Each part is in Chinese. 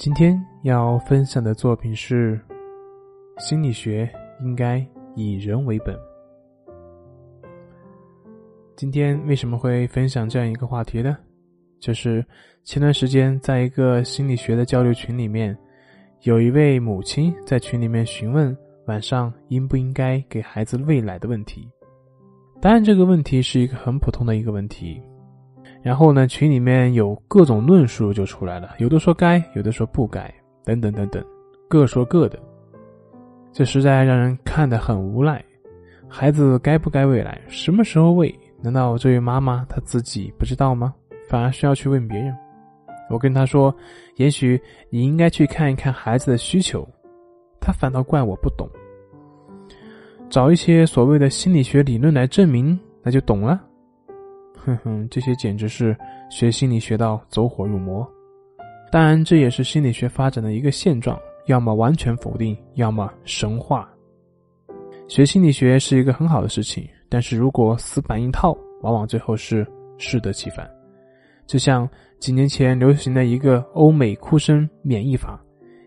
今天要分享的作品是：心理学应该以人为本。今天为什么会分享这样一个话题呢？就是前段时间在一个心理学的交流群里面，有一位母亲在群里面询问晚上应不应该给孩子喂奶的问题。当然，这个问题是一个很普通的一个问题。然后呢，群里面有各种论述就出来了，有的说该，有的说不该，等等等等，各说各的，这实在让人看得很无奈。孩子该不该喂奶，什么时候喂？难道这位妈妈她自己不知道吗？反而需要去问别人？我跟她说，也许你应该去看一看孩子的需求，她反倒怪我不懂。找一些所谓的心理学理论来证明，那就懂了。哼哼，这些简直是学心理学到走火入魔。当然，这也是心理学发展的一个现状：要么完全否定，要么神话。学心理学是一个很好的事情，但是如果死板硬套，往往最后是适得其反。就像几年前流行的一个欧美哭声免疫法，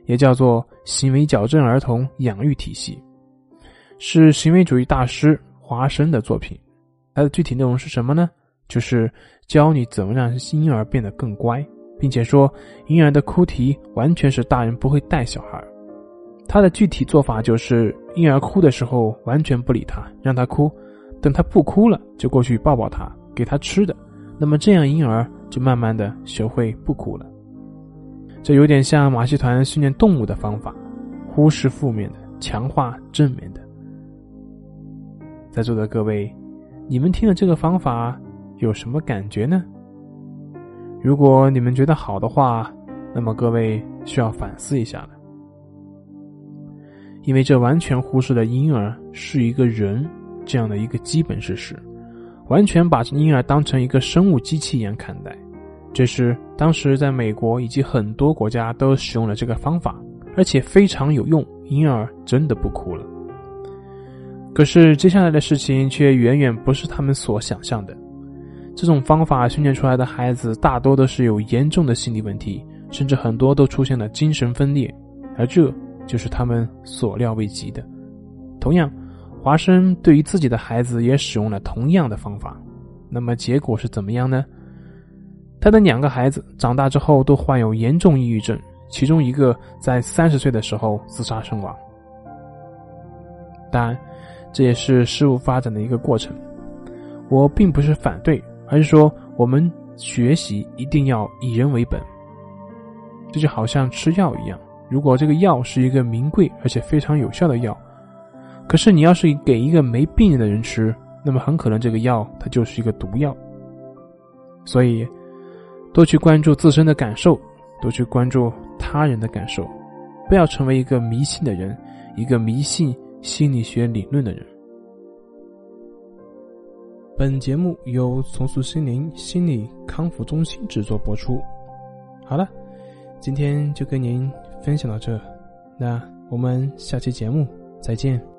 也叫做行为矫正儿童养育体系，是行为主义大师华生的作品。它的具体内容是什么呢？就是教你怎么让婴儿变得更乖，并且说婴儿的哭啼完全是大人不会带小孩。他的具体做法就是婴儿哭的时候完全不理他，让他哭，等他不哭了就过去抱抱他，给他吃的。那么这样婴儿就慢慢的学会不哭了。这有点像马戏团训练动物的方法，忽视负面的，强化正面的。在座的各位，你们听了这个方法。有什么感觉呢？如果你们觉得好的话，那么各位需要反思一下了，因为这完全忽视了婴儿是一个人这样的一个基本事实，完全把婴儿当成一个生物机器一样看待。这是当时在美国以及很多国家都使用了这个方法，而且非常有用，婴儿真的不哭了。可是接下来的事情却远远不是他们所想象的。这种方法训练出来的孩子大多都是有严重的心理问题，甚至很多都出现了精神分裂，而这就是他们所料未及的。同样，华生对于自己的孩子也使用了同样的方法，那么结果是怎么样呢？他的两个孩子长大之后都患有严重抑郁症，其中一个在三十岁的时候自杀身亡。当然，这也是事物发展的一个过程，我并不是反对。还是说，我们学习一定要以人为本。这就好像吃药一样，如果这个药是一个名贵而且非常有效的药，可是你要是给一个没病的人吃，那么很可能这个药它就是一个毒药。所以，多去关注自身的感受，多去关注他人的感受，不要成为一个迷信的人，一个迷信心理学理论的人。本节目由重塑心灵心理康复中心制作播出。好了，今天就跟您分享到这，那我们下期节目再见。